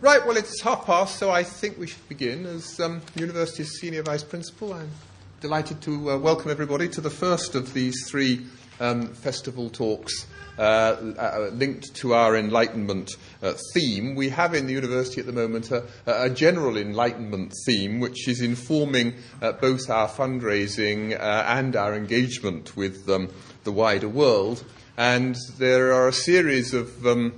Right, well, it's half past, so I think we should begin. As um, University's Senior Vice Principal, I'm delighted to uh, welcome everybody to the first of these three um, festival talks uh, uh, linked to our Enlightenment uh, theme. We have in the university at the moment a, a general Enlightenment theme, which is informing uh, both our fundraising uh, and our engagement with um, the wider world. And there are a series of um,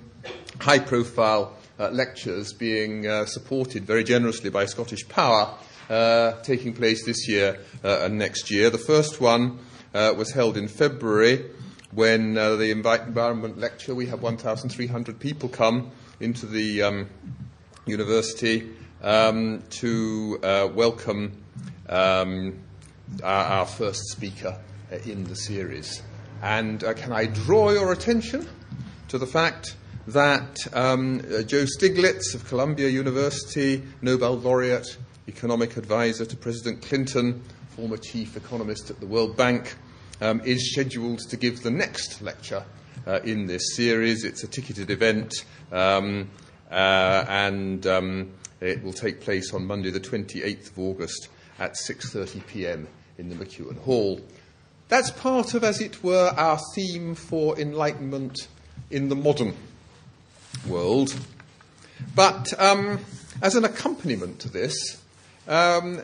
high profile uh, lectures being uh, supported very generously by Scottish Power, uh, taking place this year uh, and next year. The first one uh, was held in February when uh, the environment lecture, we had 1,300 people come into the um, university um, to welcome um, our, our, first speaker in the series. And can I draw your attention to the fact that um, uh, Joe Stiglitz of Columbia University, Nobel laureate, economic advisor to President Clinton, former chief economist at the World Bank, um, is scheduled to give the next lecture uh, in this series. It's a ticketed event, um, uh, and um, it will take place on Monday, the 28th of August at 6:30 p.m. in the McEwan Hall. That's part of, as it were, our theme for enlightenment in the modern world. But um, as an accompaniment to this, um,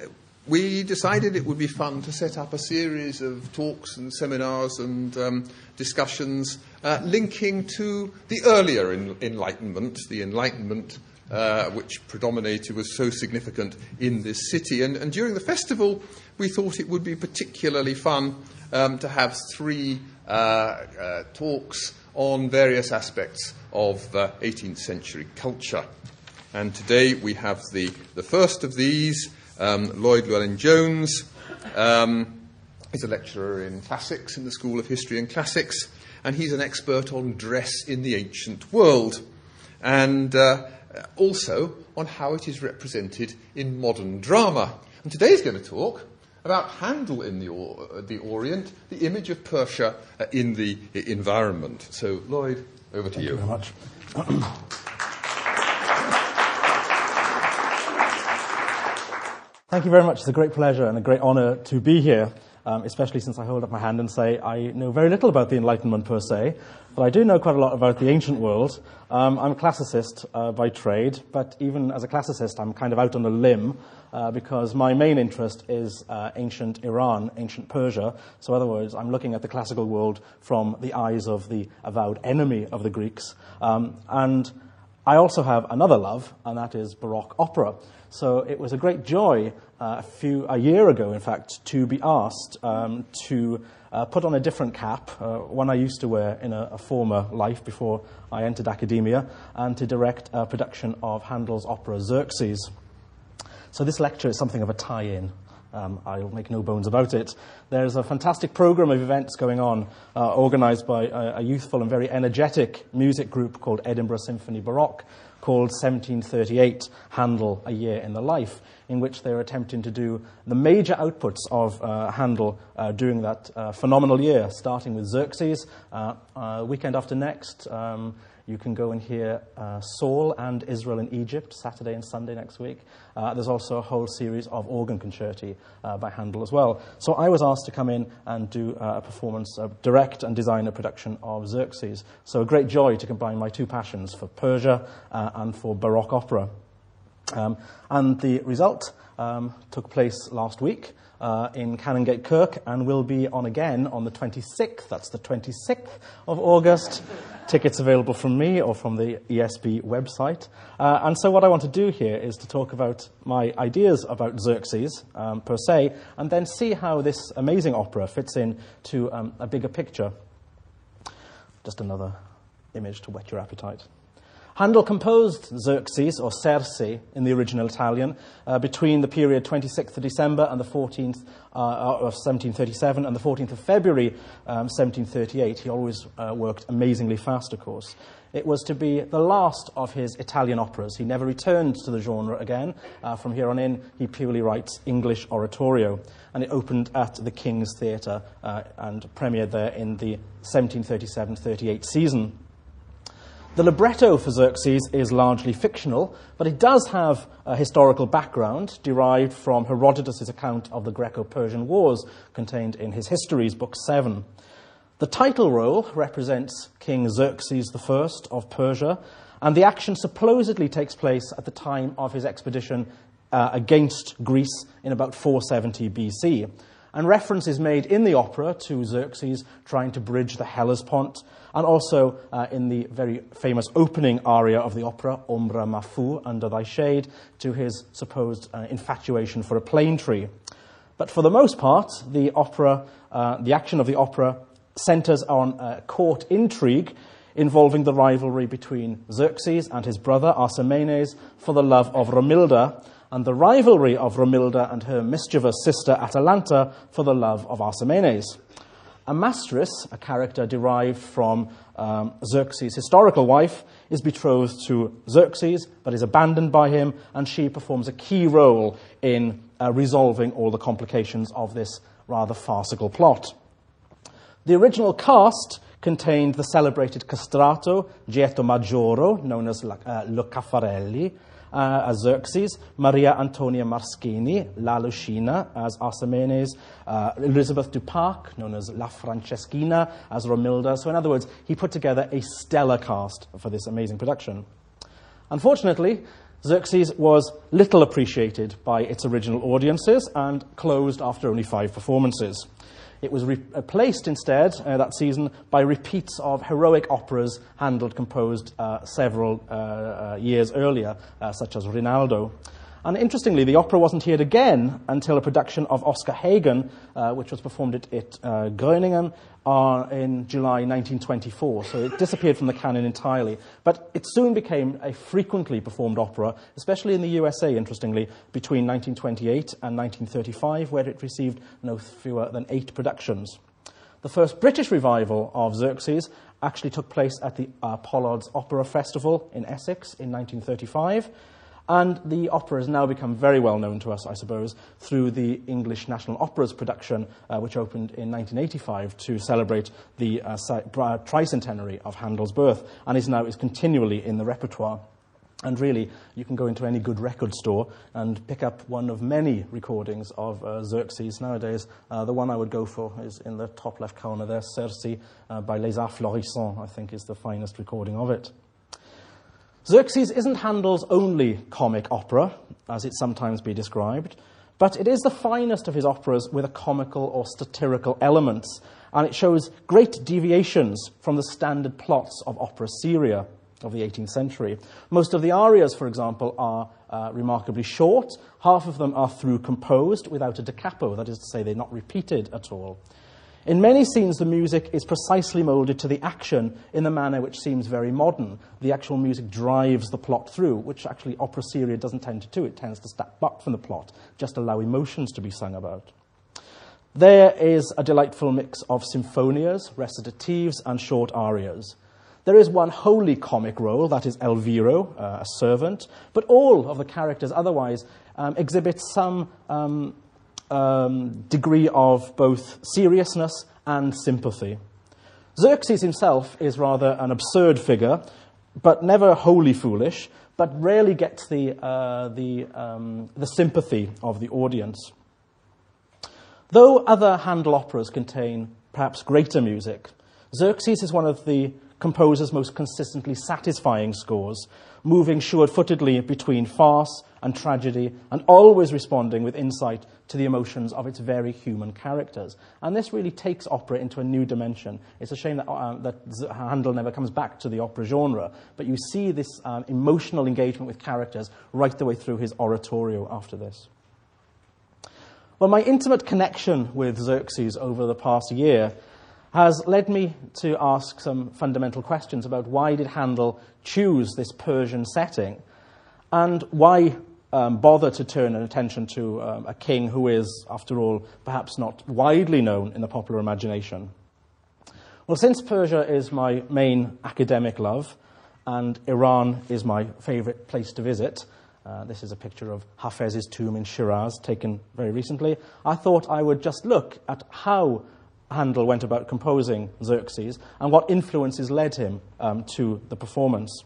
we decided it would be fun to set up a series of talks and seminars and um, discussions uh, linking to the earlier Enlightenment, the Enlightenment uh, which predominated, was so significant in this city. And, and, during the festival, we thought it would be particularly fun um, to have three uh, uh talks on various aspects of uh, 18th century culture. And today we have the, the first of these, um, Lloyd Llewellyn Jones. Um, he's a lecturer in classics in the School of History and Classics, and he's an expert on dress in the ancient world, and uh, also on how it is represented in modern drama. And today he's going to talk about Handel in the, uh, the Orient, the image of Persia uh, in the environment. So, Lloyd, over to Thank you. you very much. Thank you very much. It's a great pleasure and a great honor to be here, um, especially since I hold up my hand and say I know very little about the Enlightenment per se, but I do know quite a lot about the ancient world. Um, I'm a classicist uh, by trade, but even as a classicist, I'm kind of out on a limb uh, because my main interest is uh, ancient Iran, ancient Persia. So, in other words, I'm looking at the classical world from the eyes of the avowed enemy of the Greeks. Um, and I also have another love, and that is Baroque opera. So it was a great joy uh, a few a year ago, in fact, to be asked um, to uh, put on a different cap, uh, one I used to wear in a, a, former life before I entered academia, and to direct a production of Handel's opera Xerxes. So this lecture is something of a tie-in. Um, I'll make no bones about it. There's a fantastic program of events going on, uh, organized by a, a, youthful and very energetic music group called Edinburgh Symphony Baroque, called 1738 Handel A Year in the Life, in which they're attempting to do the major outputs of uh, Handel uh, during that uh, phenomenal year, starting with Xerxes, uh, uh, weekend after next. Um, you can go and hear uh, Saul and Israel in Egypt, Saturday and Sunday next week. Uh, there's also a whole series of organ concerti uh, by Handel as well. So I was asked to come in and do uh, a performance, direct and design a production of Xerxes. So a great joy to combine my two passions for Persia uh, and for Baroque opera. Um, and the result um, took place last week uh, in Canongate Kirk and will be on again on the 26th. That's the 26th of August. Tickets available from me or from the ESB website. Uh, and so, what I want to do here is to talk about my ideas about Xerxes um, per se, and then see how this amazing opera fits in to um, a bigger picture. Just another image to whet your appetite. Handel composed Xerxes, or Serse, in the original Italian, uh, between the period 26th of December and the 14th uh, of 1737 and the 14th of February um, 1738. He always uh, worked amazingly fast, of course. It was to be the last of his Italian operas. He never returned to the genre again. Uh, from here on in, he purely writes English oratorio. And it opened at the King's Theatre uh, and premiered there in the 1737 38 season. The libretto for Xerxes is largely fictional, but it does have a historical background derived from Herodotus' account of the Greco Persian Wars contained in his Histories, Book 7. The title role represents King Xerxes I of Persia, and the action supposedly takes place at the time of his expedition uh, against Greece in about 470 BC. And reference is made in the opera to Xerxes trying to bridge the Hellespont and also uh, in the very famous opening aria of the opera, Ombra mai fu, Under Thy Shade, to his supposed uh, infatuation for a plane tree. But for the most part, the opera, uh, the action of the opera centers on court intrigue involving the rivalry between Xerxes and his brother Arsamenes for the love of Romilda, and the rivalry of Romilda and her mischievous sister Atalanta for the love of Arsamenes. Amastris, a character derived from um, Xerxes' historical wife, is betrothed to Xerxes but is abandoned by him, and she performs a key role in uh, resolving all the complications of this rather farcical plot. The original cast contained the celebrated castrato Gieto Maggioro, known as uh, Caffarelli, uh, as Xerxes, Maria Antonia Marschini, La Lucina as Arsamenes, uh, Elizabeth Duparc, known as La Franceschina, as Romilda. So, in other words, he put together a stellar cast for this amazing production. Unfortunately, Xerxes was little appreciated by its original audiences and closed after only five performances. It was replaced instead uh, that season by repeats of heroic operas Handel composed uh, several uh, uh years earlier, uh, such as Rinaldo. And interestingly, the opera wasn't heard again until a production of Oscar Hagen, uh, which was performed at, at uh, Groningen uh, in July 1924. So it disappeared from the canon entirely. But it soon became a frequently performed opera, especially in the USA, interestingly, between 1928 and 1935, where it received no fewer than eight productions. The first British revival of Xerxes actually took place at the uh, Pollard's Opera Festival in Essex in 1935. And the opera has now become very well known to us, I suppose, through the English National Opera's production, uh, which opened in 1985 to celebrate the uh, tricentenary of Handel's birth, and is now is continually in the repertoire. And really, you can go into any good record store and pick up one of many recordings of uh, Xerxes nowadays. Uh, the one I would go for is in the top left corner there, Serse uh, by Les Arts Florissants, I think is the finest recording of it. Xerxes isn't Handel's only comic opera, as it sometimes be described, but it is the finest of his operas with a comical or satirical elements, and it shows great deviations from the standard plots of opera seria of the 18th century. Most of the arias, for example, are uh, remarkably short. Half of them are through composed without a da capo, that is to say, they're not repeated at all. In many scenes, the music is precisely moulded to the action in a manner which seems very modern. The actual music drives the plot through, which actually opera seria doesn't tend to do. It tends to step back from the plot, just allow emotions to be sung about. There is a delightful mix of symphonias, recitatives, and short arias. There is one wholly comic role, that is Elviro, uh, a servant, but all of the characters otherwise um, exhibit some um, um, degree of both seriousness and sympathy. Xerxes himself is rather an absurd figure, but never wholly foolish, but rarely gets the, uh, the, um, the sympathy of the audience. Though other Handel operas contain perhaps greater music, Xerxes is one of the composer's most consistently satisfying scores, moving sure footedly between farce and tragedy, and always responding with insight to the emotions of its very human characters. And this really takes opera into a new dimension. It's a shame that, uh, that Handel never comes back to the opera genre, but you see this um, emotional engagement with characters right the way through his oratorio after this. Well, my intimate connection with Xerxes over the past year has led me to ask some fundamental questions about why did Handel choose this Persian setting and why um, bother to turn an attention to um, a king who is, after all, perhaps not widely known in the popular imagination. Well, since Persia is my main academic love and Iran is my favorite place to visit, uh, this is a picture of Hafez's tomb in Shiraz taken very recently. I thought I would just look at how Handel went about composing Xerxes and what influences led him um, to the performance.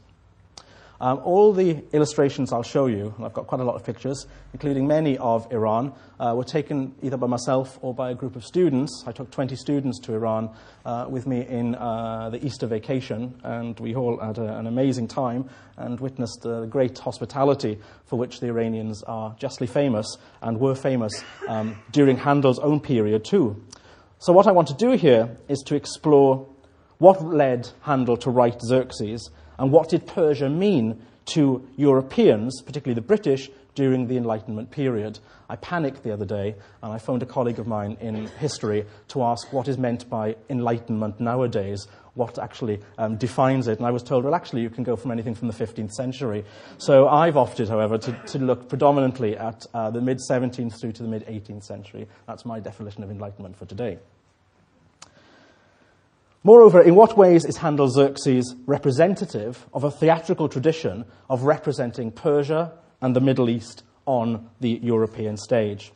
Um, all the illustrations I'll show you, I've got quite a lot of pictures, including many of Iran, uh, were taken either by myself or by a group of students. I took 20 students to Iran uh, with me in uh, the Easter vacation, and we all had a, an amazing time and witnessed the great hospitality for which the Iranians are justly famous and were famous um, during Handel's own period, too. So, what I want to do here is to explore what led Handel to write Xerxes and what did Persia mean to Europeans, particularly the British, during the Enlightenment period. I panicked the other day and I phoned a colleague of mine in history to ask what is meant by Enlightenment nowadays, what actually um, defines it. And I was told, well, actually, you can go from anything from the 15th century. So I've opted, however, to, to look predominantly at uh, the mid 17th through to the mid 18th century. That's my definition of Enlightenment for today. Moreover, in what ways is Handel's Xerxes representative of a theatrical tradition of representing Persia and the Middle East on the European stage?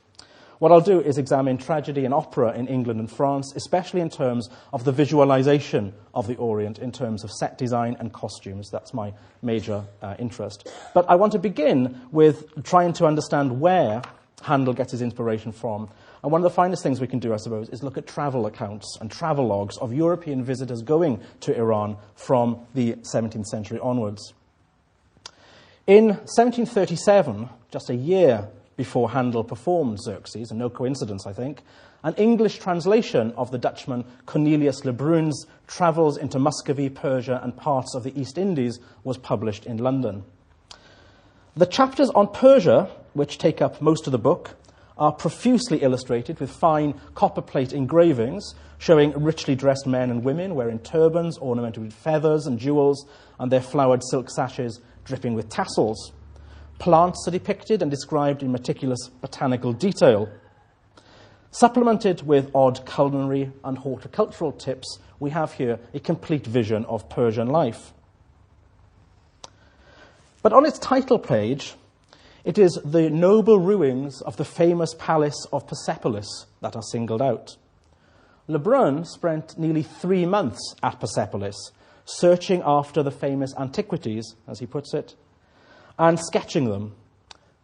What I'll do is examine tragedy and opera in England and France, especially in terms of the visualization of the Orient, in terms of set design and costumes. That's my major uh, interest. But I want to begin with trying to understand where Handel gets his inspiration from and one of the finest things we can do, I suppose, is look at travel accounts and travel logs of European visitors going to Iran from the 17th century onwards. In 1737, just a year before Handel performed Xerxes, and no coincidence, I think, an English translation of the Dutchman Cornelius Lebrun's Travels into Muscovy, Persia, and parts of the East Indies was published in London. The chapters on Persia, which take up most of the book, are profusely illustrated with fine copperplate engravings showing richly dressed men and women wearing turbans ornamented with feathers and jewels and their flowered silk sashes dripping with tassels. Plants are depicted and described in meticulous botanical detail. Supplemented with odd culinary and horticultural tips, we have here a complete vision of Persian life. But on its title page, it is the noble ruins of the famous palace of Persepolis that are singled out. Lebrun spent nearly three months at Persepolis, searching after the famous antiquities, as he puts it, and sketching them.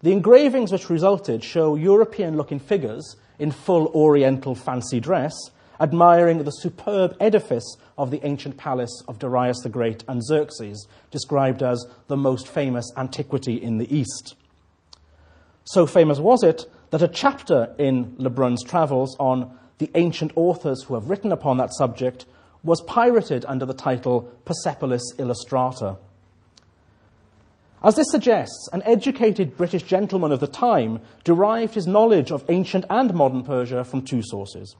The engravings which resulted show European looking figures in full Oriental fancy dress, admiring the superb edifice of the ancient palace of Darius the Great and Xerxes, described as the most famous antiquity in the East. So famous was it that a chapter in Lebrun's travels on the ancient authors who have written upon that subject was pirated under the title Persepolis Illustrata. As this suggests, an educated British gentleman of the time derived his knowledge of ancient and modern Persia from two sources.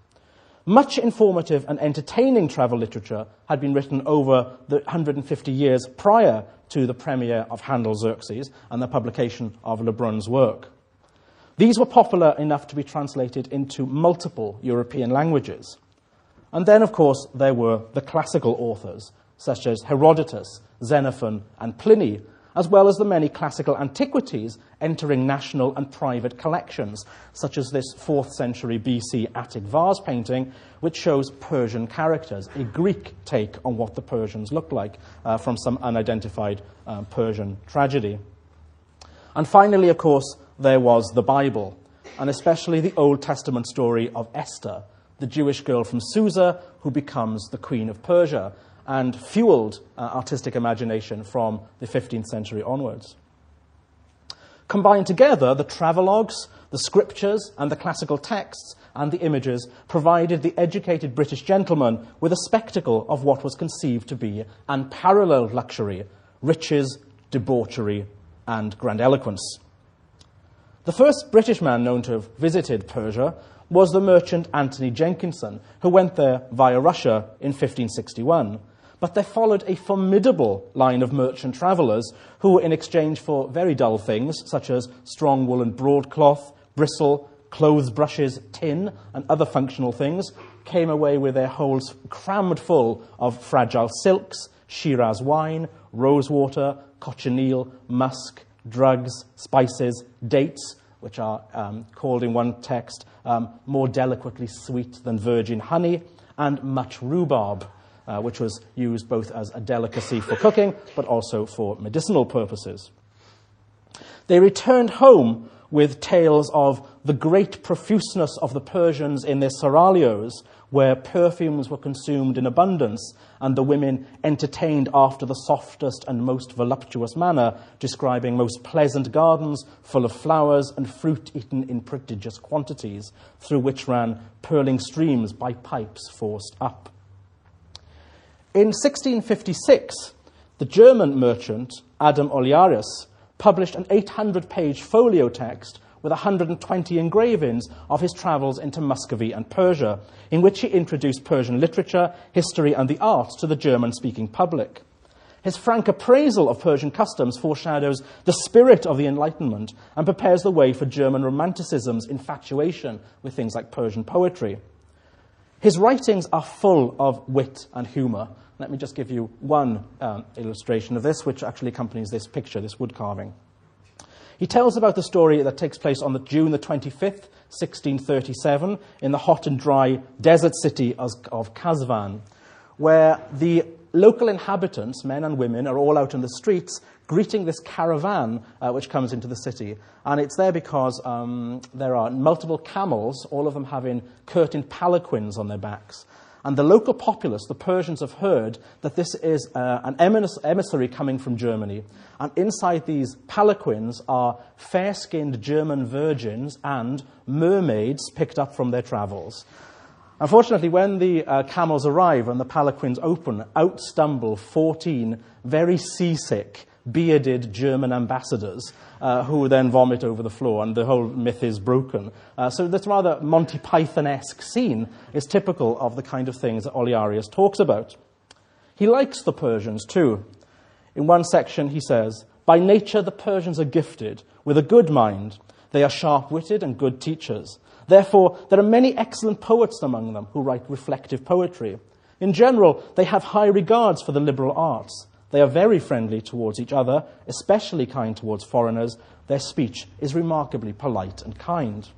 Much informative and entertaining travel literature had been written over the 150 years prior to the premiere of Handel's Xerxes and the publication of Lebrun's work. These were popular enough to be translated into multiple European languages. And then, of course, there were the classical authors, such as Herodotus, Xenophon, and Pliny, as well as the many classical antiquities entering national and private collections, such as this 4th century BC Attic vase painting, which shows Persian characters, a Greek take on what the Persians looked like uh, from some unidentified uh, Persian tragedy. And finally, of course, there was the Bible, and especially the Old Testament story of Esther, the Jewish girl from Susa who becomes the Queen of Persia, and fueled uh, artistic imagination from the 15th century onwards. Combined together, the travelogues, the scriptures, and the classical texts and the images provided the educated British gentleman with a spectacle of what was conceived to be unparalleled luxury, riches, debauchery, and grandiloquence. The first British man known to have visited Persia was the merchant Anthony Jenkinson, who went there via Russia in 1561. But there followed a formidable line of merchant travellers who, in exchange for very dull things such as strong woolen broadcloth, bristle, clothes brushes, tin, and other functional things, came away with their holds crammed full of fragile silks, Shiraz wine, rosewater, cochineal, musk, drugs, spices, dates, which are um, called in one text um, more delicately sweet than virgin honey, and much rhubarb, uh, which was used both as a delicacy for cooking but also for medicinal purposes. They returned home with tales of the great profuseness of the Persians in their seraglios, where perfumes were consumed in abundance, and the women entertained after the softest and most voluptuous manner, describing most pleasant gardens full of flowers and fruit eaten in prodigious quantities, through which ran purling streams by pipes forced up. In 1656, the German merchant Adam Olearius published an 800 page folio text with 120 engravings of his travels into Muscovy and Persia, in which he introduced Persian literature, history, and the arts to the German speaking public. His frank appraisal of Persian customs foreshadows the spirit of the Enlightenment and prepares the way for German Romanticism's infatuation with things like Persian poetry. His writings are full of wit and humour. Let me just give you one um, illustration of this, which actually accompanies this picture, this wood carving. He tells about the story that takes place on the June the 25th, 1637, in the hot and dry desert city of Qazvin, where the local inhabitants, men and women, are all out in the streets greeting this caravan uh, which comes into the city. And it's there because um, there are multiple camels, all of them having curtained palanquins on their backs. And the local populace, the Persians, have heard that this is uh, an emissary coming from Germany. And inside these palanquins are fair skinned German virgins and mermaids picked up from their travels. Unfortunately, when the uh, camels arrive and the palanquins open, out stumble 14 very seasick, bearded German ambassadors uh, who then vomit over the floor, and the whole myth is broken. Uh, so this rather Monty Python-esque scene is typical of the kind of things that Olearius talks about. He likes the Persians too. In one section, he says, By nature, the Persians are gifted with a good mind. They are sharp witted and good teachers. Therefore, there are many excellent poets among them who write reflective poetry. In general, they have high regards for the liberal arts. They are very friendly towards each other, especially kind towards foreigners. Their speech is remarkably polite and kind.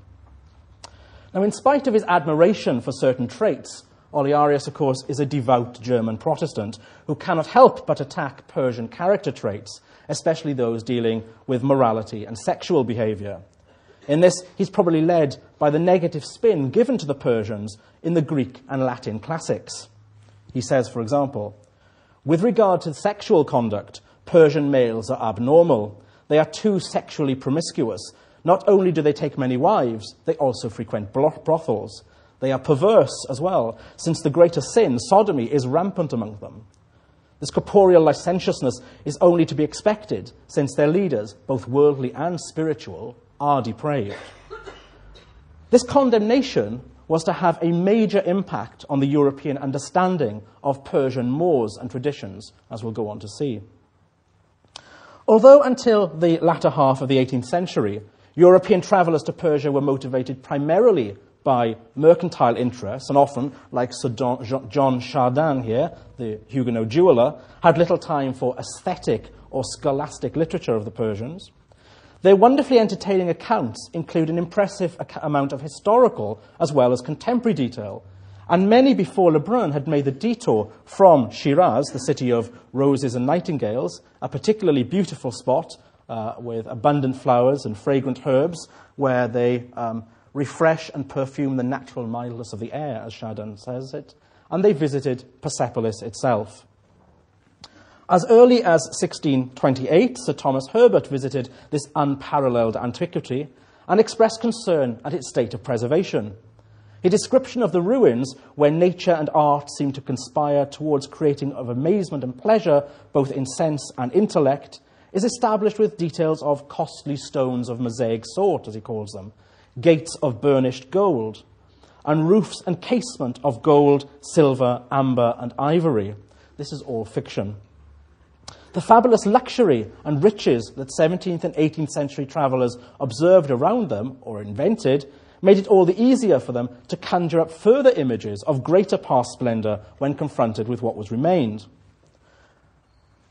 Now, in spite of his admiration for certain traits, Olearius, of course, is a devout German Protestant who cannot help but attack Persian character traits, especially those dealing with morality and sexual behavior. In this, he's probably led by the negative spin given to the Persians in the Greek and Latin classics. He says, for example, with regard to sexual conduct, Persian males are abnormal. They are too sexually promiscuous. Not only do they take many wives, they also frequent brothels. They are perverse as well, since the greater sin, sodomy, is rampant among them. This corporeal licentiousness is only to be expected, since their leaders, both worldly and spiritual, are depraved. This condemnation was to have a major impact on the European understanding of Persian mores and traditions, as we'll go on to see. Although until the latter half of the 18th century, European travellers to Persia were motivated primarily by mercantile interests, and often, like Sir John Chardin here, the Huguenot jeweller, had little time for aesthetic or scholastic literature of the Persians. Their wonderfully entertaining accounts include an impressive amount of historical as well as contemporary detail, and many before Lebrun had made the detour from Shiraz, the city of roses and nightingales, a particularly beautiful spot uh, with abundant flowers and fragrant herbs, where they um, refresh and perfume the natural mildness of the air, as Chardin says it, and they visited Persepolis itself. As early as 1628, Sir Thomas Herbert visited this unparalleled antiquity and expressed concern at its state of preservation. His description of the ruins, where nature and art seem to conspire towards creating of amazement and pleasure, both in sense and intellect, is established with details of costly stones of mosaic sort, as he calls them, gates of burnished gold, and roofs and casement of gold, silver, amber, and ivory. This is all fiction. The fabulous luxury and riches that 17th and 18th century travellers observed around them, or invented, made it all the easier for them to conjure up further images of greater past splendour when confronted with what was remained.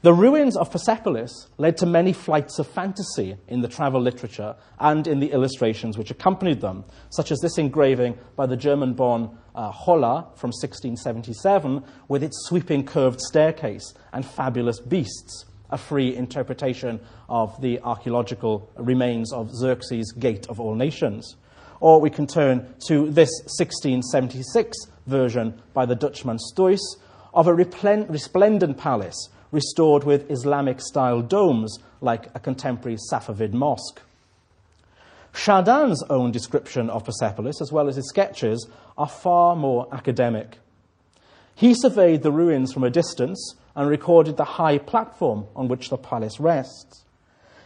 The ruins of Persepolis led to many flights of fantasy in the travel literature and in the illustrations which accompanied them, such as this engraving by the German born uh, Hollar from 1677 with its sweeping curved staircase and fabulous beasts, a free interpretation of the archaeological remains of Xerxes' Gate of All Nations. Or we can turn to this 1676 version by the Dutchman Stoys of a resplendent palace restored with Islamic style domes like a contemporary Safavid mosque. Chardin's own description of Persepolis, as well as his sketches, are far more academic. He surveyed the ruins from a distance and recorded the high platform on which the palace rests.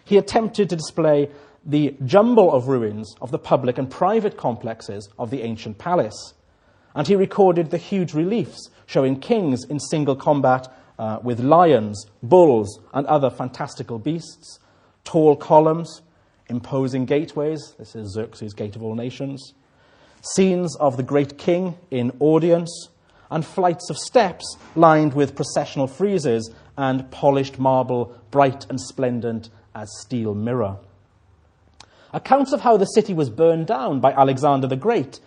He attempted to display the jumble of ruins of the public and private complexes of the ancient palace. And he recorded the huge reliefs showing kings in single combat uh, with lions, bulls, and other fantastical beasts, tall columns, imposing gateways. This is Xerxes' Gate of All Nations. Scenes of the great king in audience, and flights of steps lined with processional friezes and polished marble, bright and splendent as steel mirror. Accounts of how the city was burned down by Alexander the Great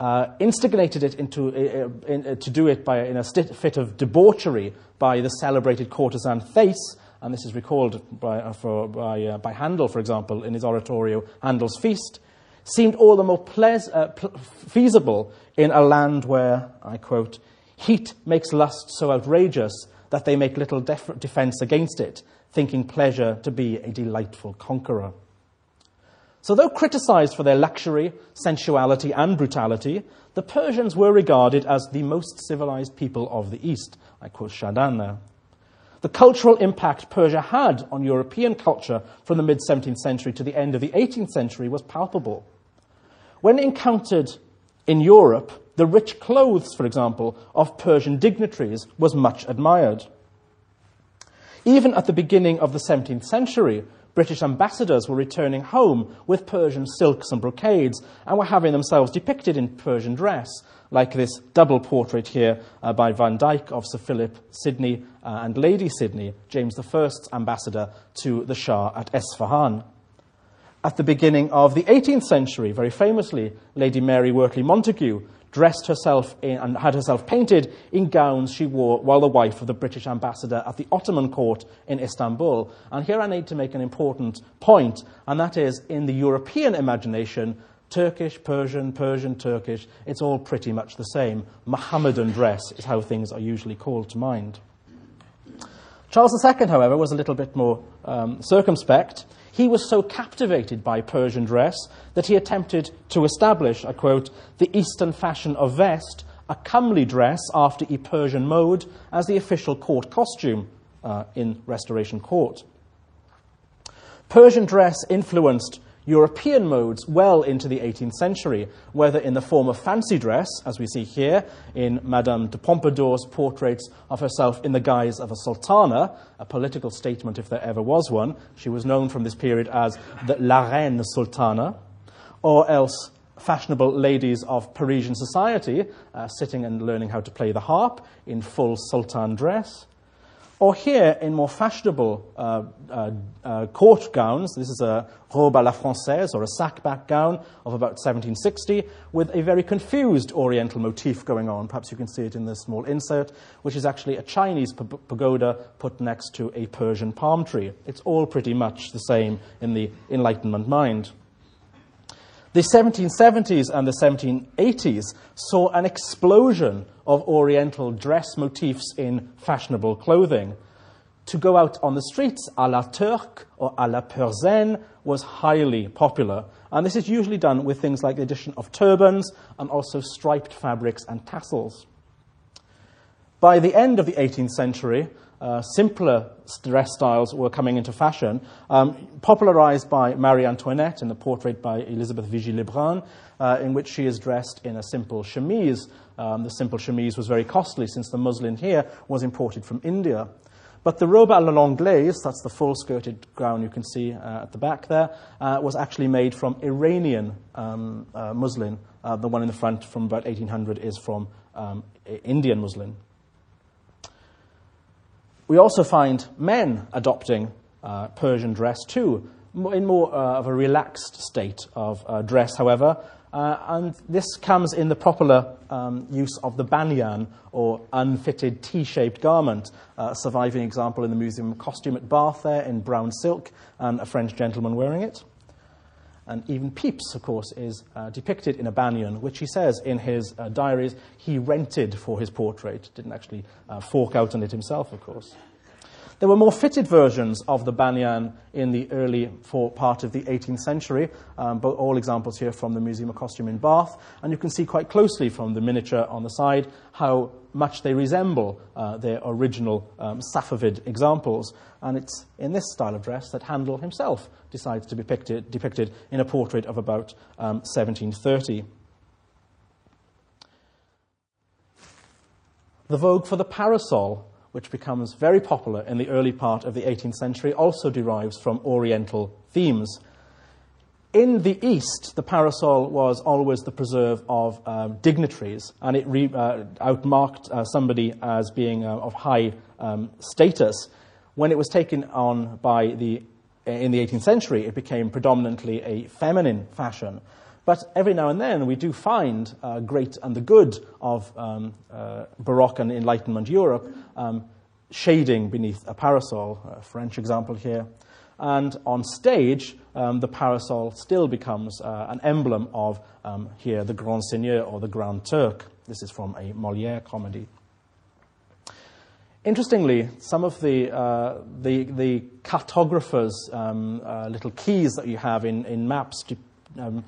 uh, instigated it into, uh, in, uh, to do it by, in a fit of debauchery by the celebrated courtesan Thais, and this is recalled by, uh, for, by, uh, by, Handel, for example, in his oratorio Handel's Feast, seemed all the more uh, pl- feasible in a land where, I quote, heat makes lust so outrageous that they make little def- defense against it, thinking pleasure to be a delightful conqueror. So, though criticized for their luxury, sensuality, and brutality, the Persians were regarded as the most civilized people of the East. I quote Chardin there. The cultural impact Persia had on European culture from the mid 17th century to the end of the 18th century was palpable. When encountered in Europe, the rich clothes, for example, of Persian dignitaries was much admired. Even at the beginning of the 17th century, British ambassadors were returning home with Persian silks and brocades and were having themselves depicted in Persian dress, like this double portrait here uh, by Van Dyck of Sir Philip Sidney uh, and Lady Sidney, James I's ambassador to the Shah at Esfahan. At the beginning of the 18th century, very famously, Lady Mary Wortley Montagu dressed herself in, and had herself painted in gowns she wore while the wife of the British ambassador at the Ottoman court in Istanbul. And here I need to make an important point, and that is in the European imagination, Turkish, Persian, Persian, Turkish, it's all pretty much the same. Mohammedan dress is how things are usually called to mind. Charles II, however, was a little bit more um, circumspect. He was so captivated by Persian dress that he attempted to establish, I quote, the Eastern fashion of vest, a comely dress after a Persian mode, as the official court costume uh, in Restoration Court. Persian dress influenced European modes well into the 18th century, whether in the form of fancy dress, as we see here in Madame de Pompadour's portraits of herself in the guise of a sultana, a political statement if there ever was one. She was known from this period as the La Reine Sultana, or else fashionable ladies of Parisian society uh, sitting and learning how to play the harp in full sultan dress. Or here, in more fashionable uh, uh, uh, court gowns, this is a robe à la française, or a sackback gown of about 1760, with a very confused oriental motif going on. Perhaps you can see it in this small insert, which is actually a Chinese pagoda put next to a Persian palm tree. It's all pretty much the same in the Enlightenment mind. The 1770s and the 1780s saw an explosion of Oriental dress motifs in fashionable clothing. To go out on the streets à la Turque or à la Persienne was highly popular, and this is usually done with things like the addition of turbans and also striped fabrics and tassels. By the end of the 18th century, uh, simpler dress styles were coming into fashion, um, popularized by Marie Antoinette in the portrait by Elizabeth Vigée-Lebrun, uh, in which she is dressed in a simple chemise. Um, the simple chemise was very costly since the muslin here was imported from India. But the robe à la l'anglaise, that's the full skirted gown you can see uh, at the back there, uh, was actually made from Iranian um, uh, muslin. The one in the front from about 1800 is from um, Indian muslin. We also find men adopting uh, Persian dress too, in more uh, of a relaxed state of uh, dress, however, uh, and this comes in the popular um, use of the banyan, or unfitted T-shaped garment, uh, a surviving example in the museum costume at Bath there in brown silk, and a French gentleman wearing it. And even Pepys, of course, is uh, depicted in a banyan, which he says in his uh, diaries he rented for his portrait. Didn't actually uh, fork out on it himself, of course. There were more fitted versions of the banyan in the early part of the 18th century, um, but all examples here from the Museum of Costume in Bath. And you can see quite closely from the miniature on the side how much they resemble uh, their original um, Safavid examples. And it's in this style of dress that Handel himself decides to be depicted, in a portrait of about um, 1730. The vogue for the parasol which becomes very popular in the early part of the 18th century, also derives from Oriental themes. In the East, the parasol was always the preserve of um, dignitaries, and it re, uh, outmarked uh, somebody as being uh, of high um, status. When it was taken on by the, in the 18th century, it became predominantly a feminine fashion. But every now and then we do find uh, great and the good of um, uh, Baroque and Enlightenment Europe um, shading beneath a parasol, a French example here. And on stage, um, the parasol still becomes uh, an emblem of, um, here, the Grand Seigneur or the Grand Turk. This is from a Moliere comedy. Interestingly, some of the, uh, the, the, cartographers' um, uh, little keys that you have in, in maps to, um,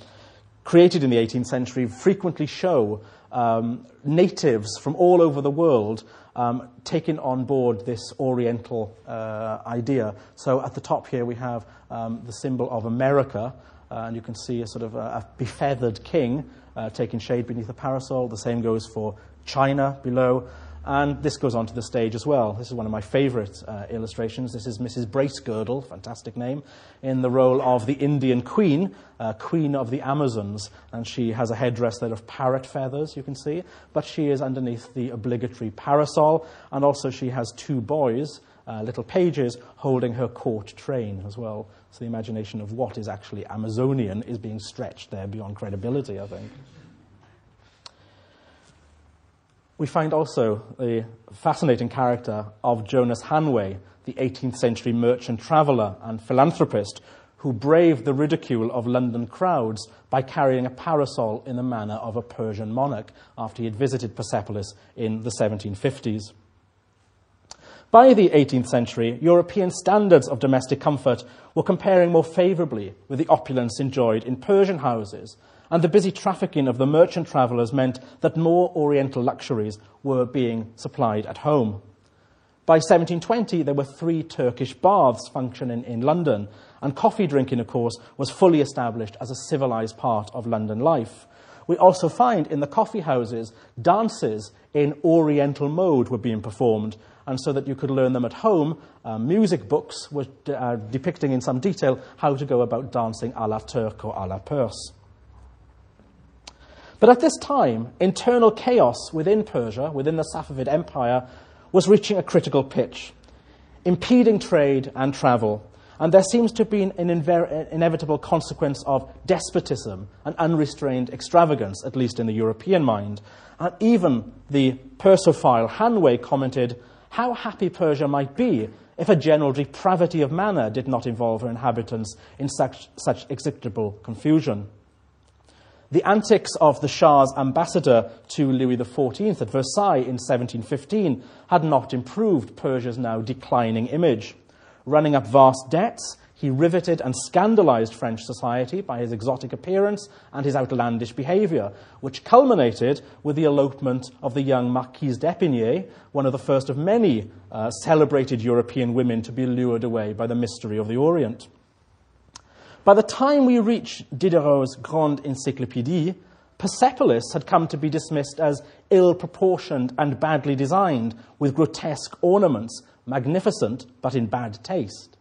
created in the 18th century frequently show um, natives from all over the world um, taking on board this Oriental uh, idea. So at the top here we have um, the symbol of America, uh, and you can see a sort of a, a befeathered king uh, taking shade beneath a parasol. The same goes for China below. And this goes onto the stage as well. This is one of my favourite uh, illustrations. This is Mrs. Bracegirdle, fantastic name, in the role of the Indian queen, uh, queen of the Amazons. And she has a headdress there of parrot feathers, you can see. But she is underneath the obligatory parasol. And also she has two boys, uh, little pages, holding her court train as well. So the imagination of what is actually Amazonian is being stretched there beyond credibility, I think. We find also the fascinating character of Jonas Hanway, the 18th century merchant traveller and philanthropist who braved the ridicule of London crowds by carrying a parasol in the manner of a Persian monarch after he had visited Persepolis in the 1750s. By the 18th century, European standards of domestic comfort were comparing more favourably with the opulence enjoyed in Persian houses, and the busy trafficking of the merchant travellers meant that more Oriental luxuries were being supplied at home. By 1720, there were three Turkish baths functioning in London, and coffee drinking, of course, was fully established as a civilized part of London life. We also find in the coffee houses dances in Oriental mode were being performed, and so that you could learn them at home, uh, music books were uh, depicting in some detail how to go about dancing a la Turk or a la Perse. But at this time, internal chaos within Persia, within the Safavid Empire, was reaching a critical pitch, impeding trade and travel. And there seems to have been an inver- inevitable consequence of despotism and unrestrained extravagance, at least in the European mind. And even the Persophile Hanway commented how happy Persia might be if a general depravity of manner did not involve her inhabitants in such, such execrable confusion. The antics of the Shah's ambassador to Louis XIV at Versailles in 1715 had not improved Persia's now declining image. Running up vast debts, he riveted and scandalized French society by his exotic appearance and his outlandish behavior, which culminated with the elopement of the young Marquise d'Epinay, one of the first of many uh, celebrated European women to be lured away by the mystery of the Orient. By the time we reach Diderot's Grande Encyclopédie, Persepolis had come to be dismissed as ill proportioned and badly designed, with grotesque ornaments, magnificent but in bad taste.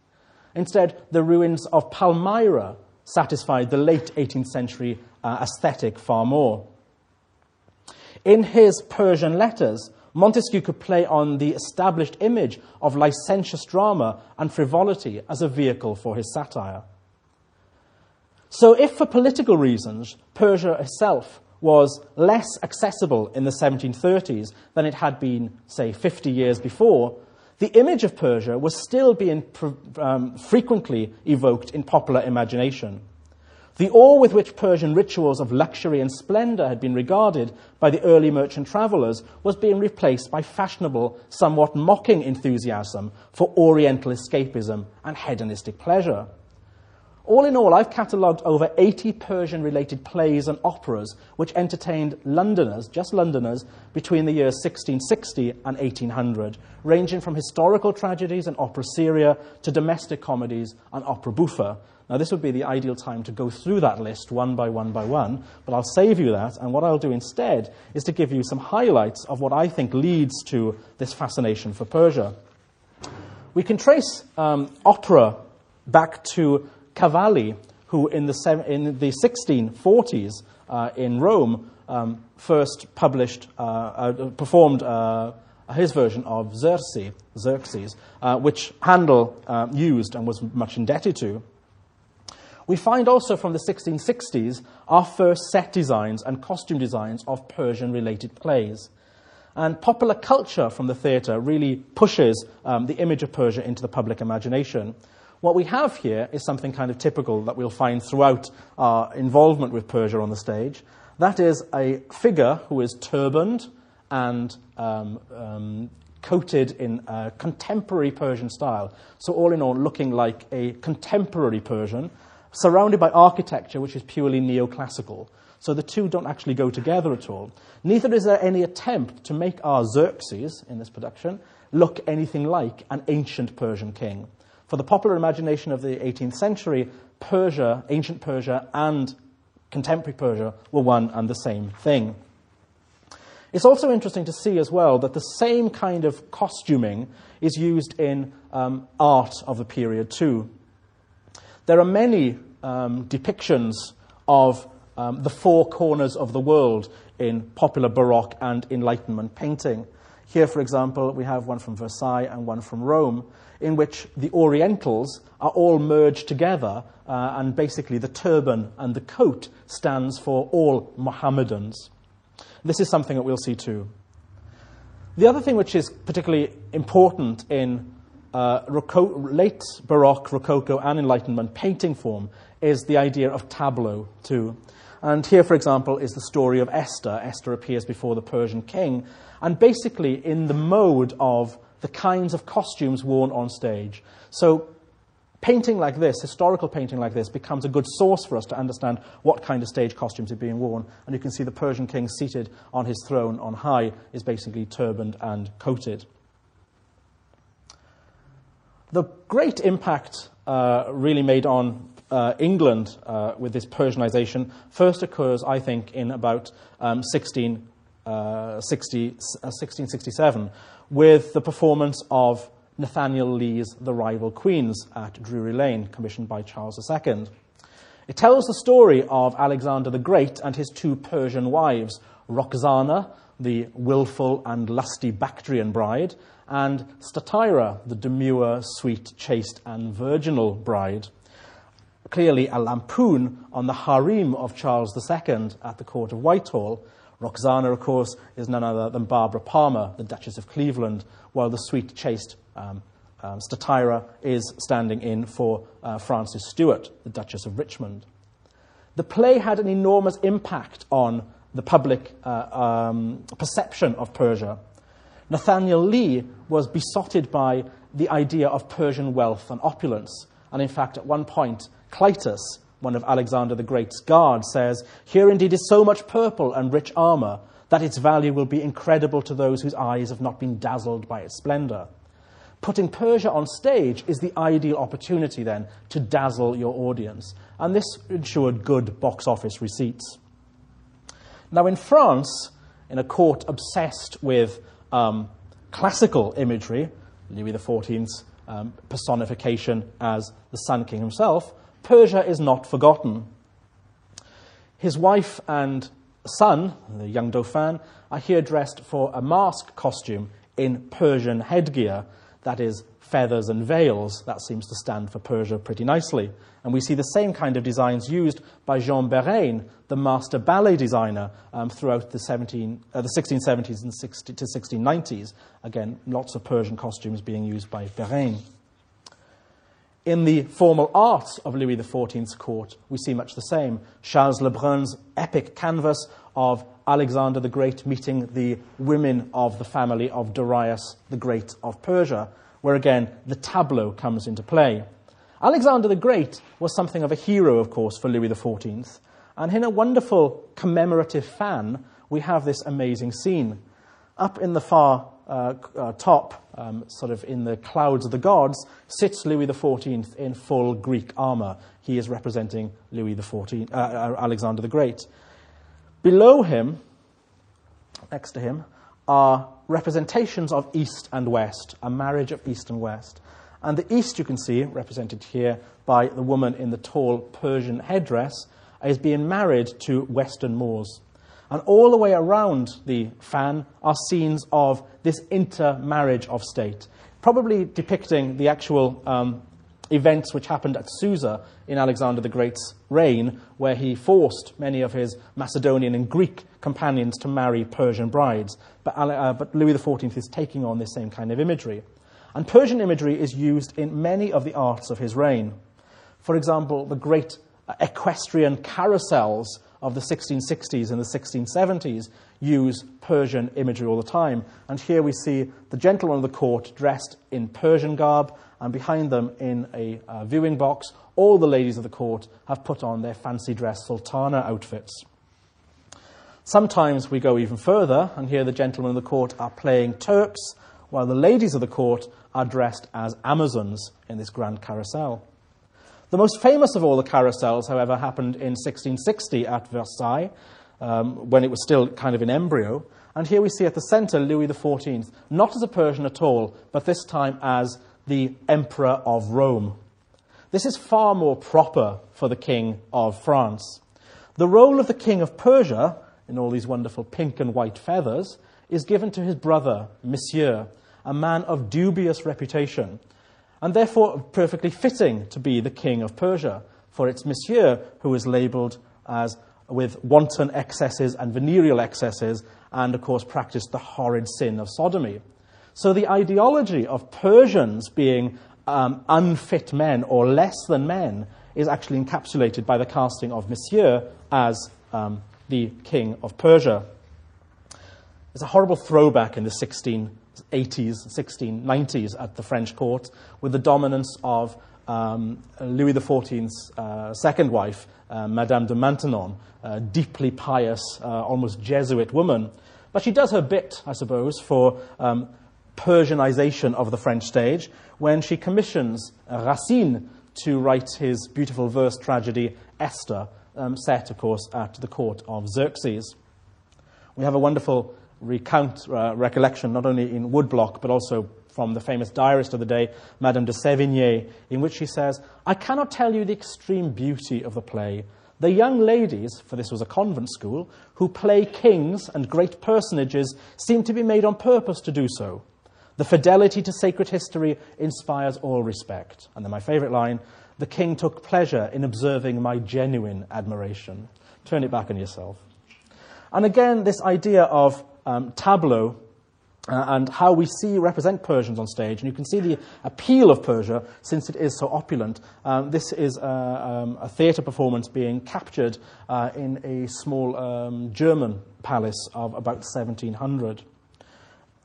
Instead, the ruins of Palmyra satisfied the late 18th century uh, aesthetic far more. In his Persian letters, Montesquieu could play on the established image of licentious drama and frivolity as a vehicle for his satire. So, if for political reasons Persia itself was less accessible in the 1730s than it had been, say, 50 years before, the image of Persia was still being um, frequently evoked in popular imagination. The awe with which Persian rituals of luxury and splendor had been regarded by the early merchant travelers was being replaced by fashionable, somewhat mocking enthusiasm for Oriental escapism and hedonistic pleasure. All in all, I've catalogued over 80 Persian related plays and operas which entertained Londoners, just Londoners, between the years 1660 and 1800, ranging from historical tragedies and opera seria to domestic comedies and opera buffa. Now, this would be the ideal time to go through that list one by one by one, but I'll save you that, and what I'll do instead is to give you some highlights of what I think leads to this fascination for Persia. We can trace um, opera back to Cavalli, who in the, in the 1640s uh, in Rome um, first published, uh, uh, performed uh, his version of Xerxes, Xerxes uh, which Handel uh, used and was much indebted to. We find also from the 1660s our first set designs and costume designs of Persian related plays. And popular culture from the theatre really pushes um, the image of Persia into the public imagination. What we have here is something kind of typical that we'll find throughout our involvement with Persia on the stage. That is a figure who is turbaned and um, um, coated in contemporary Persian style. So, all in all, looking like a contemporary Persian, surrounded by architecture which is purely neoclassical. So the two don't actually go together at all. Neither is there any attempt to make our Xerxes in this production look anything like an ancient Persian king. For the popular imagination of the 18th century, Persia, ancient Persia, and contemporary Persia were one and the same thing. It's also interesting to see as well that the same kind of costuming is used in um, art of the period too. There are many um, depictions of um, the four corners of the world in popular Baroque and Enlightenment painting. Here, for example, we have one from Versailles and one from Rome, in which the Orientals are all merged together, uh, and basically the turban and the coat stands for all Mohammedans. This is something that we'll see too. The other thing which is particularly important in uh, late Baroque, Rococo, and Enlightenment painting form is the idea of tableau too. And here, for example, is the story of Esther. Esther appears before the Persian king, and basically in the mode of the kinds of costumes worn on stage. So, painting like this, historical painting like this, becomes a good source for us to understand what kind of stage costumes are being worn. And you can see the Persian king seated on his throne on high is basically turbaned and coated. The great impact uh, really made on uh, England uh, with this Persianization first occurs, I think, in about um, 16, 60, 1667 with the performance of Nathaniel Lee's The Rival Queens at Drury Lane, commissioned by Charles II. It tells the story of Alexander the Great and his two Persian wives, Roxana, the wilful and lusty Bactrian bride, and Statira, the demure, sweet, chaste, and virginal bride. Clearly, a lampoon on the harem of Charles II at the court of Whitehall, Roxana, of course, is none other than Barbara Palmer, the Duchess of Cleveland, while the sweet, chaste um, um, Statira is standing in for uh, Frances Stuart, the Duchess of Richmond. The play had an enormous impact on the public uh, um, perception of Persia. Nathaniel Lee was besotted by the idea of Persian wealth and opulence, and in fact, at one point, Clytus, one of Alexander the Great's guards, says, Here indeed is so much purple and rich armor that its value will be incredible to those whose eyes have not been dazzled by its splendor. Putting Persia on stage is the ideal opportunity then to dazzle your audience, and this ensured good box office receipts. Now, in France, in a court obsessed with um, classical imagery, Louis XIV's um, personification as the Sun King himself, Persia is not forgotten. His wife and son, the young Dauphin, are here dressed for a mask costume in Persian headgear, that is, feathers and veils. That seems to stand for Persia pretty nicely. And we see the same kind of designs used by Jean Bérain, the master ballet designer, um, throughout the, 17, uh, the 1670s and 60 to 1690s. Again, lots of Persian costumes being used by Bérain. In the formal art of Louis XIV's court, we see much the same. Charles Lebrun's epic canvas of Alexander the Great meeting the women of the family of Darius the Great of Persia, where again the tableau comes into play. Alexander the Great was something of a hero, of course, for Louis XIV, and in a wonderful commemorative fan, we have this amazing scene. Up in the far uh, uh, top, um, sort of in the clouds of the gods, sits Louis XIV in full Greek armor. He is representing Louis XIV, uh, uh, Alexander the Great. Below him, next to him, are representations of East and West, a marriage of East and West. And the East, you can see, represented here by the woman in the tall Persian headdress, is being married to Western Moors. And all the way around the fan are scenes of this intermarriage of state, probably depicting the actual um, events which happened at Susa in Alexander the Great's reign, where he forced many of his Macedonian and Greek companions to marry Persian brides. But, uh, but Louis XIV is taking on this same kind of imagery. And Persian imagery is used in many of the arts of his reign. For example, the great equestrian carousels of the 1660s and the 1670s use Persian imagery all the time. And here we see the gentlemen of the court dressed in Persian garb, and behind them in a uh, viewing box, all the ladies of the court have put on their fancy dress sultana outfits. Sometimes we go even further, and here the gentlemen of the court are playing Turks, while the ladies of the court are dressed as Amazons in this grand carousel. The most famous of all the carousels, however, happened in 1660 at Versailles, um, when it was still kind of in embryo. And here we see at the center Louis XIV, not as a Persian at all, but this time as the Emperor of Rome. This is far more proper for the King of France. The role of the King of Persia, in all these wonderful pink and white feathers, is given to his brother, Monsieur, a man of dubious reputation, and therefore perfectly fitting to be the king of Persia, for it's Monsieur who is labeled as with wanton excesses and venereal excesses, and of course practiced the horrid sin of sodomy. So the ideology of Persians being um, unfit men or less than men is actually encapsulated by the casting of Monsieur as um, the king of Persia. It's a horrible throwback in the 1680s, 1690s at the French court, with the dominance of um, Louis XIV's uh, second wife, uh, Madame de Maintenon, a deeply pious, uh, almost Jesuit woman. But she does her bit, I suppose, for um, Persianization of the French stage when she commissions Racine to write his beautiful verse tragedy, Esther, um, set, of course, at the court of Xerxes. We have a wonderful recount uh, recollection, not only in woodblock, but also from the famous diarist of the day, Madame de Sévigné, in which she says, I cannot tell you the extreme beauty of the play. The young ladies, for this was a convent school, who play kings and great personages seem to be made on purpose to do so. The fidelity to sacred history inspires all respect. And then my favourite line the king took pleasure in observing my genuine admiration. Turn it back on yourself. And again, this idea of um, tableau uh, and how we see represent Persians on stage. And you can see the appeal of Persia since it is so opulent. Um, this is a, um, a theatre performance being captured uh, in a small um, German palace of about 1700.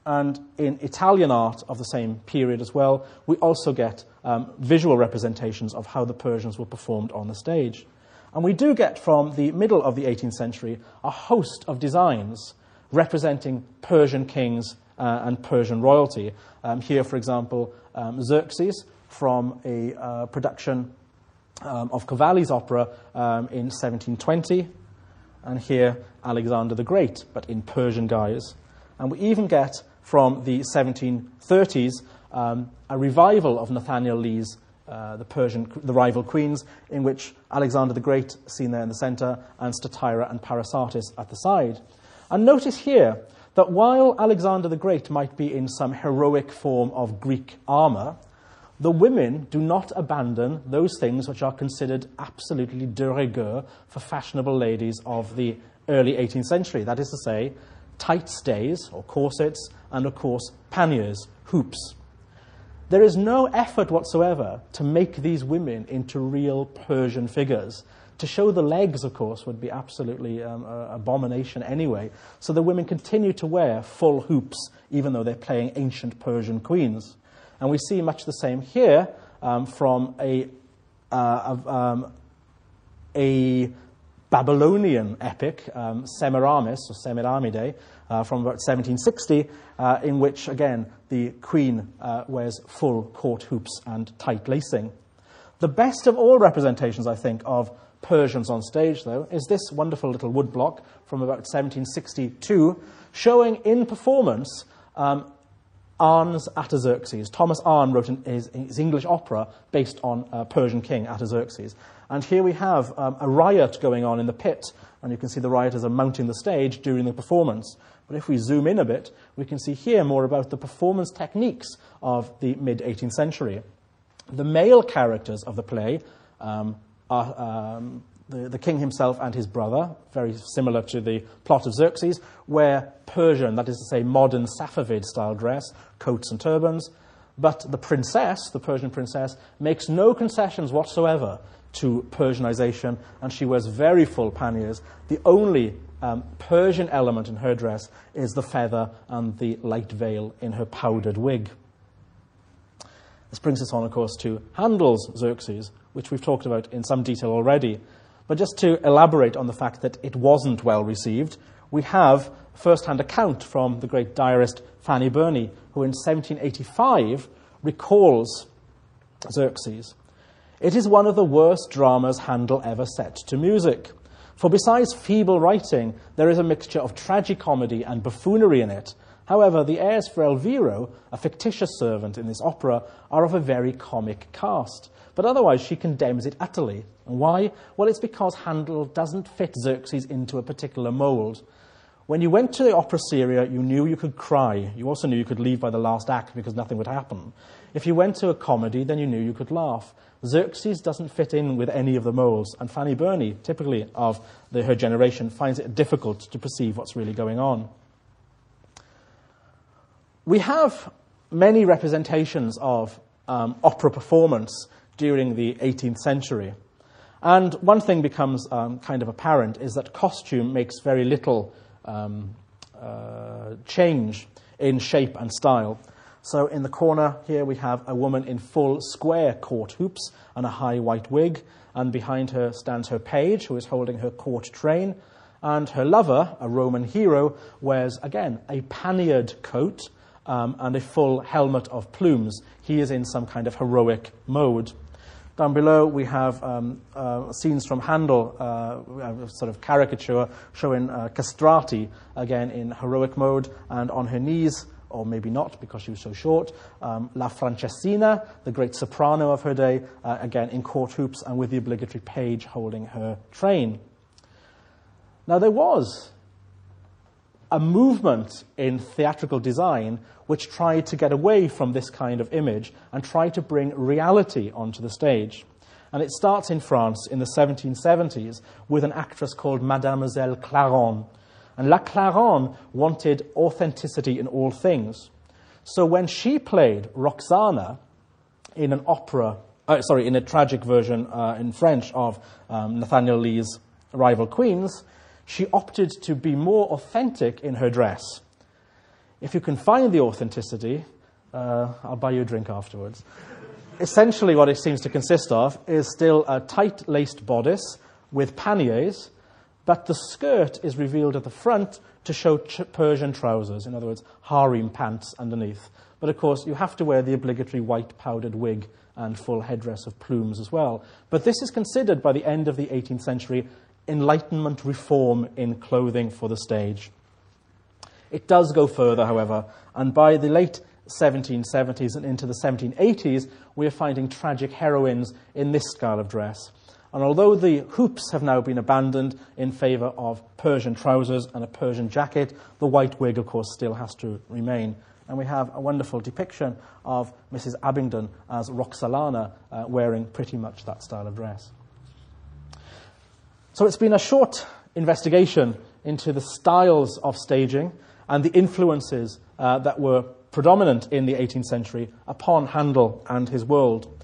And in Italian art of the same period as well, we also get um, visual representations of how the Persians were performed on the stage. And we do get from the middle of the 18th century a host of designs representing Persian kings uh, and Persian royalty. Um, here, for example, um, Xerxes from a uh, production um, of Cavalli's opera um, in 1720, and here Alexander the Great, but in Persian guise. And we even get from the 1730s um, a revival of Nathaniel Lee's uh, the Persian, the rival queens, in which Alexander the Great seen there in the center, and Statira and Parysatis at the side. And notice here that while Alexander the Great might be in some heroic form of Greek armor, the women do not abandon those things which are considered absolutely de rigueur for fashionable ladies of the early 18th century. That is to say, tight stays or corsets, and of course, panniers, hoops. There is no effort whatsoever to make these women into real Persian figures. To show the legs, of course, would be absolutely um, an abomination anyway. So the women continue to wear full hoops, even though they're playing ancient Persian queens. And we see much the same here um, from a, uh, um, a Babylonian epic, um, Semiramis or Semiramide, uh, from about 1760, uh, in which, again, the queen uh, wears full court hoops and tight lacing. The best of all representations, I think, of Persians on stage, though, is this wonderful little woodblock from about 1762, showing in performance um, Arne's Artaxerxes. Thomas Arne wrote an, his, his, English opera based on uh, Persian king Artaxerxes. And here we have um, a riot going on in the pit, and you can see the rioters are mounting the stage during the performance. But if we zoom in a bit, we can see here more about the performance techniques of the mid 18th century. The male characters of the play um, um, the, the king himself and his brother, very similar to the plot of Xerxes, wear Persian, that is to say, modern Safavid style dress, coats and turbans. But the princess, the Persian princess, makes no concessions whatsoever to Persianization, and she wears very full panniers. The only um, Persian element in her dress is the feather and the light veil in her powdered wig. This brings us on, of course, to Handel's Xerxes, which we've talked about in some detail already. But just to elaborate on the fact that it wasn't well received, we have a first hand account from the great diarist Fanny Burney, who in 1785 recalls Xerxes. It is one of the worst dramas Handel ever set to music. For besides feeble writing, there is a mixture of tragicomedy and buffoonery in it. However, the airs for Elviro, a fictitious servant in this opera, are of a very comic cast. But otherwise, she condemns it utterly. And why? Well, it's because Handel doesn't fit Xerxes into a particular mould. When you went to the opera seria, you knew you could cry. You also knew you could leave by the last act because nothing would happen. If you went to a comedy, then you knew you could laugh. Xerxes doesn't fit in with any of the molds, and Fanny Burney, typically of the, her generation, finds it difficult to perceive what's really going on. We have many representations of um, opera performance during the 18th century. And one thing becomes um, kind of apparent is that costume makes very little um, uh, change in shape and style. So in the corner here we have a woman in full square court hoops and a high white wig, and behind her stands her page who is holding her court train, and her lover, a Roman hero, wears again a panniered coat um, and a full helmet of plumes. He is in some kind of heroic mode. Down below, we have um, uh, scenes from Handel, uh, sort of caricature showing uh, Castrati, again in heroic mode, and on her knees, or maybe not because she was so short. Um, La Francesina, the great soprano of her day, uh, again in court hoops and with the obligatory page holding her train. Now, there was a movement in theatrical design which tried to get away from this kind of image and tried to bring reality onto the stage. And it starts in France in the 1770s with an actress called Mademoiselle Clairon, and La Clairon wanted authenticity in all things. So when she played Roxana in an opera, uh, sorry, in a tragic version uh, in French of um, Nathaniel Lee's Rival Queens, she opted to be more authentic in her dress. If you can find the authenticity, uh, I'll buy you a drink afterwards. Essentially, what it seems to consist of is still a tight laced bodice with panniers but the skirt is revealed at the front to show ch- Persian trousers, in other words, harem pants underneath. But of course, you have to wear the obligatory white powdered wig and full headdress of plumes as well. But this is considered by the end of the 18th century Enlightenment reform in clothing for the stage. It does go further, however, and by the late 1770s and into the 1780s, we are finding tragic heroines in this style of dress. And although the hoops have now been abandoned in favour of Persian trousers and a Persian jacket, the white wig, of course, still has to remain. And we have a wonderful depiction of Mrs. Abington as Roxalana uh, wearing pretty much that style of dress. So it's been a short investigation into the styles of staging and the influences uh, that were predominant in the 18th century upon Handel and his world.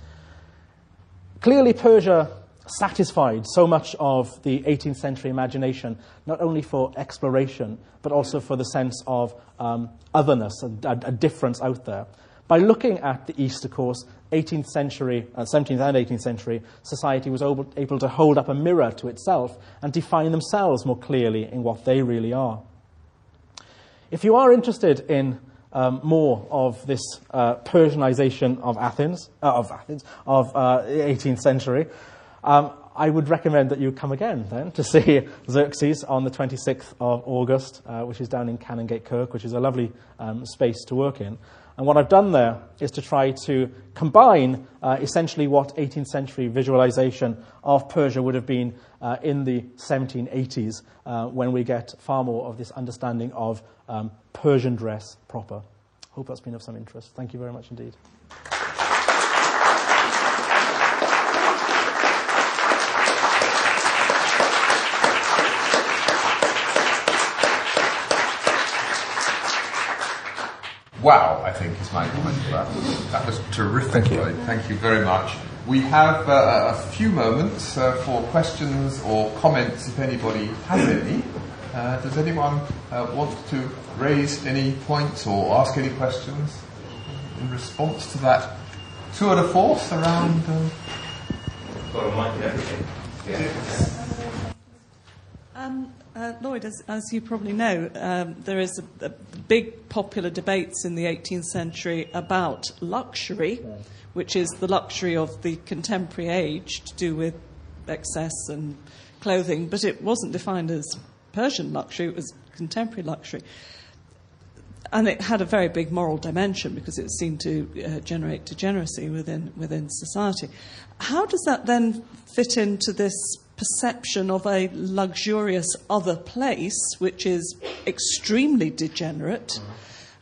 Clearly, Persia satisfied so much of the 18th century imagination, not only for exploration, but also for the sense of um, otherness, a, a, difference out there. By looking at the East, of course, 18th century, uh, 17th and 18th century society was able, able to hold up a mirror to itself and define themselves more clearly in what they really are. If you are interested in um, more of this uh, Persianization of Athens, uh, of Athens, of uh, 18th century, um, I would recommend that you come again then to see Xerxes on the 26th of August, uh, which is down in Canongate Kirk, which is a lovely um, space to work in. And what I've done there is to try to combine uh, essentially what 18th century visualization of Persia would have been uh, in the 1780s uh, when we get far more of this understanding of um, Persian dress proper. Hope that's been of some interest. Thank you very much indeed. Wow, I think is my comment for that. That was terrific. Thank you, Thank you very much. We have uh, a few moments uh, for questions or comments if anybody has any. Uh, does anyone uh, want to raise any points or ask any questions in response to that tour de force around? Um, Got a mic everything. Yeah. Um, uh, Lloyd, as, as, you probably know, um, there is a, a, big popular debates in the 18th century about luxury, which is the luxury of the contemporary age to do with excess and clothing, but it wasn't defined as Persian luxury, it was contemporary luxury. And it had a very big moral dimension because it seemed to uh, generate degeneracy within, within society. How does that then fit into this perception of a luxurious other place, which is extremely degenerate.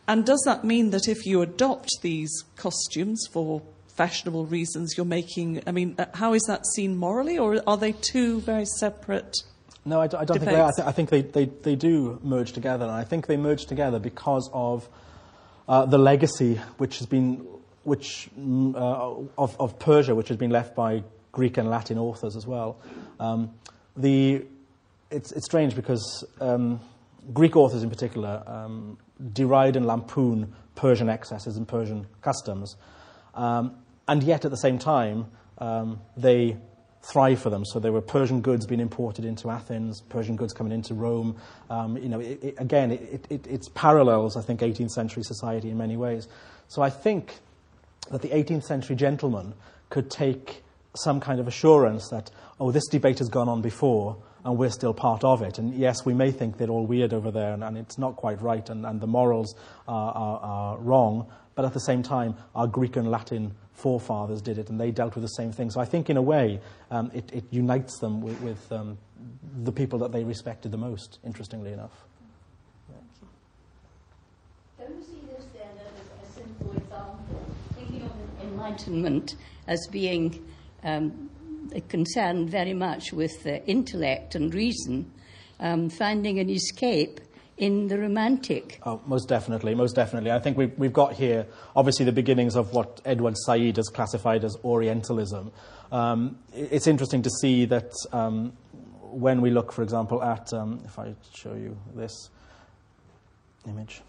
And does that mean that if you adopt these costumes for fashionable reasons, you're making, I mean, uh, how is that seen morally, or are they two very separate? No, I, d- I don't think they are. I, th- I think they, they, they do merge together, and I think they merge together because of uh, the legacy which has been, which, mm, uh, of, of Persia, which has been left by Greek and Latin authors as well. Um, the, it's, it's, strange because um, Greek authors in particular um, deride and lampoon Persian excesses and Persian customs, um, and yet at the same time um, they thrive for them. So there were Persian goods being imported into Athens, Persian goods coming into Rome. Um, you know, it, it, again, it, it parallels, I think, 18th century society in many ways. So I think that the 18th century gentleman could take some kind of assurance that, oh, this debate has gone on before and we're still part of it. And yes, we may think they're all weird over there and, and it's not quite right and, and the morals are, are, are, wrong, but at the same time, our Greek and Latin forefathers did it and they dealt with the same thing. So I think, in a way, um, it, it, unites them with, with um, the people that they respected the most, interestingly enough. Don't you see this then as a simple example? Thinking of enlightenment as being um, concerned very much with intellect and reason, um, finding an escape in the romantic. Oh, most definitely, most definitely. I think we've, we've got here, obviously, the beginnings of what Edward Said has classified as Orientalism. Um, it's interesting to see that um, when we look, for example, at, um, if I show you this image,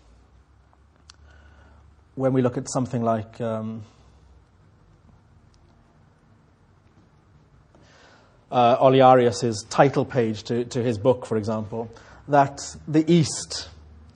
when we look at something like uh, Olearius's title page to, to his book, for example, that the East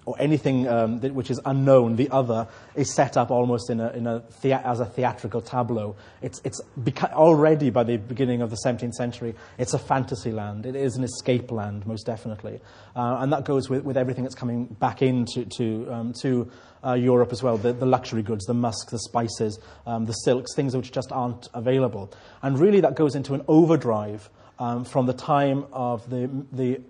or anything um, that, which is unknown, the other, is set up almost in a, in a thea- as a theatrical tableau. It's, it's beca- already by the beginning of the 17th century, it's a fantasy land. It is an escape land, most definitely. Uh, and that goes with, with everything that's coming back into to, um, to uh, Europe as well the, the luxury goods, the musk, the spices, um, the silks, things which just aren't available. And really, that goes into an overdrive um, from the time of the, the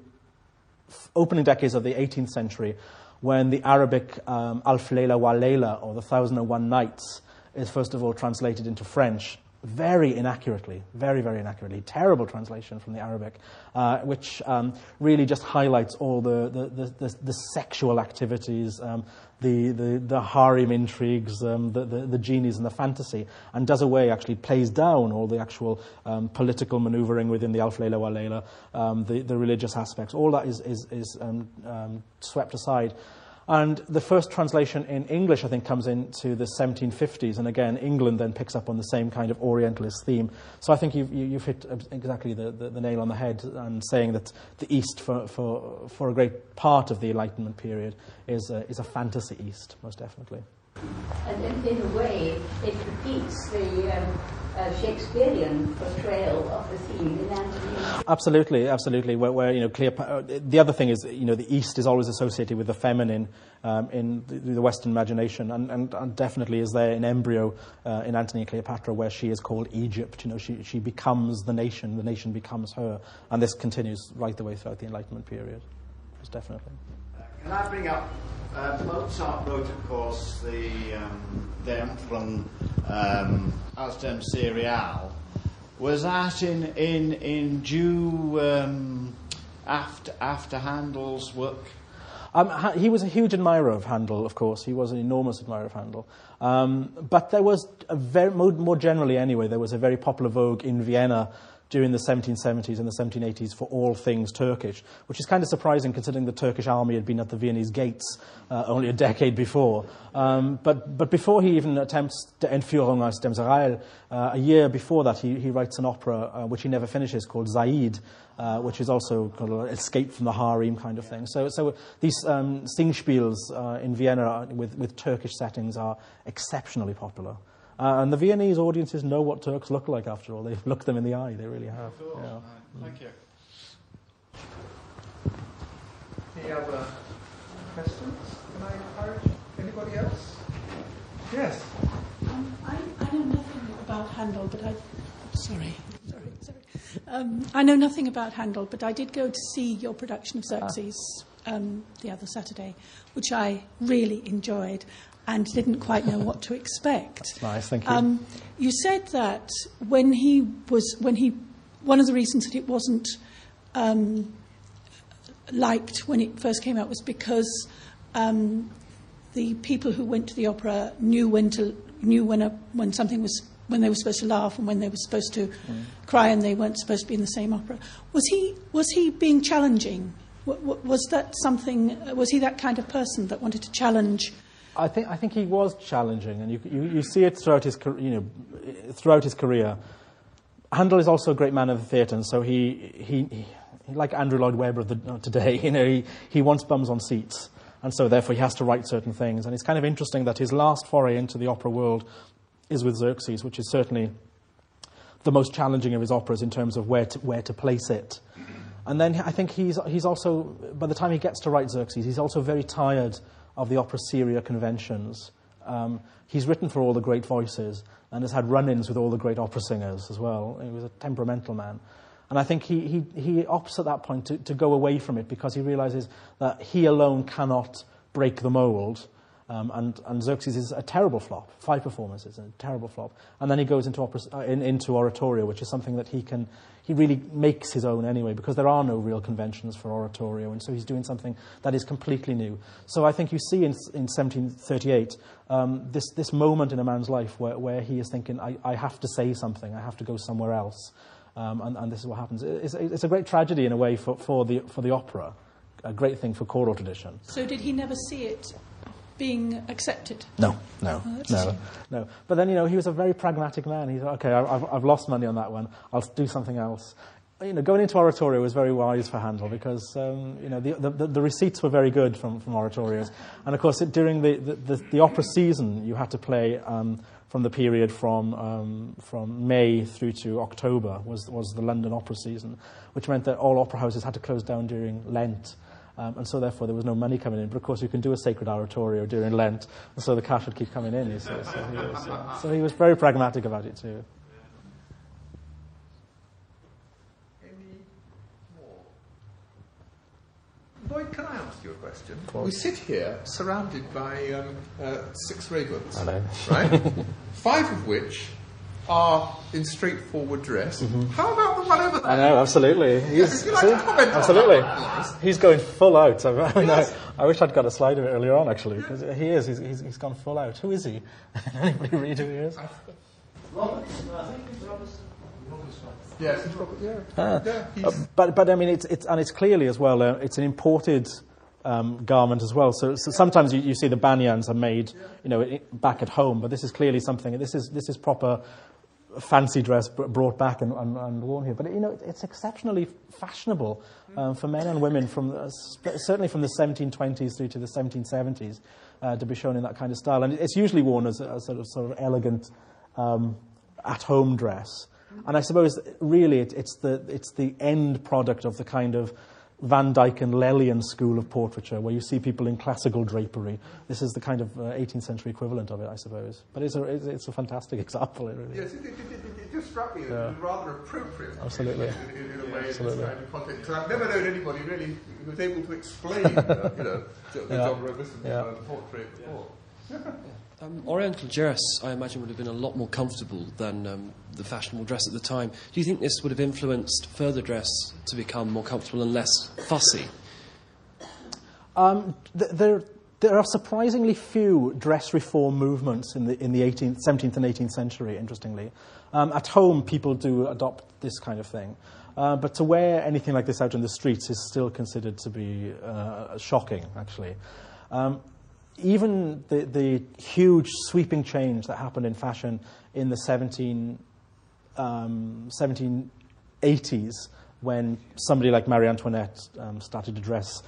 opening decades of the 18th century when the Arabic um, Alf Layla wa Layla, or the Thousand and One Nights, is first of all translated into French very inaccurately, very, very inaccurately. Terrible translation from the Arabic, uh, which um, really just highlights all the, the, the, the, the sexual activities, um, the, the, the harem intrigues, um, the, the, the genies and the fantasy, and does away, actually plays down all the actual um, political maneuvering within the Alf Layla wa Layla, um, the, the religious aspects. All that is, is, is um, swept aside. And the first translation in English, I think, comes into the 1750s. And again, England then picks up on the same kind of Orientalist theme. So I think you've, you've hit exactly the, the, the nail on the head and saying that the East, for, for, for a great part of the Enlightenment period, is a, is a fantasy East, most definitely. And in, in a way, it repeats the um, uh, Shakespearean portrayal of the theme in Antony. Absolutely, absolutely. Where, where you know, uh, the other thing is, you know, the East is always associated with the feminine um, in the, the, Western imagination, and, and, and, definitely is there in embryo uh, in Antony and Cleopatra, where she is called Egypt. You know, she she becomes the nation, the nation becomes her, and this continues right the way throughout the Enlightenment period. Most definitely. Can I bring up uh, Mozart wrote, of course, the um, from um, aus dem Serail. Was that in in in due um, after after Handel's work? Um, he was a huge admirer of Handel, of course. He was an enormous admirer of Handel. Um, but there was, a very, more generally anyway, there was a very popular vogue in Vienna during the 1770s and the 1780s for all things Turkish, which is kind of surprising considering the Turkish army had been at the Viennese gates uh, only a decade before. Um, but, but before he even attempts the Entführung aus dem Serail, uh, a year before that, he, he writes an opera uh, which he never finishes called Zaide, uh, which is also called Escape from the Harem kind of thing. So, so these um, Singspiels uh, in Vienna with, with Turkish settings are exceptionally popular. Uh, and the Viennese audiences know what Turks look like, after all. They've looked them in the eye, they really have. Cool. Yeah. Thank you. Any other questions? Can I encourage anybody else? Yes. Um, I, I, know nothing about Handel, but I. Sorry. Sorry, sorry. Um, I know nothing about Handel, but I did go to see your production of Xerxes ah. um, the other Saturday, which I really enjoyed and didn't quite know what to expect. That's nice, thank you. Um, you said that when he was, when he, one of the reasons that it wasn't um, liked when it first came out was because um, the people who went to the opera knew when to knew when a, when something was when they were supposed to laugh and when they were supposed to mm. cry and they weren't supposed to be in the same opera. Was he was he being challenging? Was that something? Was he that kind of person that wanted to challenge? I think, I think he was challenging, and you, you, you see it throughout his, you know, throughout his career. Handel is also a great man of the theatre, and so he, he, he like Andrew Lloyd Webber of the, today, you know, he, he wants bums on seats, and so therefore he has to write certain things. And it's kind of interesting that his last foray into the opera world is with Xerxes, which is certainly the most challenging of his operas in terms of where to, where to place it. And then I think he's, he's also, by the time he gets to write Xerxes, he's also very tired of the opera seria conventions. Um, he's written for all the great voices and has had run ins with all the great opera singers as well. He was a temperamental man. And I think he, he, he opts at that point to, to go away from it because he realizes that he alone cannot break the mold um, and, and Xerxes is a terrible flop. Five performances, a terrible flop. And then he goes into, opera, uh, in, into oratorio, which is something that he can, he really makes his own anyway, because there are no real conventions for oratorio, and so he's doing something that is completely new. So I think you see in, in 1738 um, this, this moment in a man's life where, where he is thinking, I, I have to say something, I have to go somewhere else. Um, and, and, this is what happens. It's, it's, a great tragedy in a way for, for, the, for the opera, a great thing for choral tradition. So did he never see it being accepted. No, no, oh, no, no. But then, you know, he was a very pragmatic man. He thought, okay, I've, I've lost money on that one. I'll do something else. you know, going into oratorio was very wise for Handel because um, you know the, the, the, receipts were very good from, from oratorios, and of course it, during the, the, the, opera season you had to play um, from the period from um, from May through to October was was the London opera season, which meant that all opera houses had to close down during Lent. Um, and so, therefore, there was no money coming in. But of course, you can do a sacred oratorio during Lent, and so the cash would keep coming in. You see. So, he was, uh, so he was very pragmatic about it too. Lloyd, can I ask you a question? We sit here surrounded by um, uh, six ravens, right? Five of which are in straightforward dress. Mm-hmm. How about the one over there? I know, absolutely. He's, yeah, like absolutely. He's going full out. I, yes. I wish I'd got a slide of it earlier on, actually, because yeah. he is. He's, he's, he's gone full out. Who is he? Anybody read who he is? Robert. I think Robert. Yes, yeah. Ah. Uh, but but I mean, it's it's and it's clearly as well. Uh, it's an imported um, garment as well. So, so sometimes you, you, see the banyans are made, you know, back at home. But this is clearly something. This is this is proper fancy dress brought back and, and, and, worn here. But you know, it's exceptionally fashionable um, for men and women from uh, certainly from the 1720s through to the 1770s uh, to be shown in that kind of style. And it's usually worn as a, sort of sort of elegant um, at-home dress. And I suppose really it, it's, the, it's the end product of the kind of Van Dyck and Lelyan school of portraiture, where you see people in classical drapery. This is the kind of uh, 18th century equivalent of it, I suppose. But it's a, it's a fantastic example, it really Yes, it, it, it, it just struck me as yeah. rather appropriate. Absolutely. In, in, in a way, Absolutely. in this kind of context. Because I've never known anybody really who was able to explain, uh, you know, the yeah. John Robison yeah. portrait before. Um, Oriental dress, I imagine, would have been a lot more comfortable than um, the fashionable dress at the time. Do you think this would have influenced further dress to become more comfortable and less fussy? Um, th- there, there are surprisingly few dress reform movements in the, in the 18th, 17th and 18th century, interestingly. Um, at home, people do adopt this kind of thing. Uh, but to wear anything like this out in the streets is still considered to be uh, shocking, actually. Um, even the, the huge sweeping change that happened in fashion in the 17, um, 1780s when somebody like Marie Antoinette um, started to dress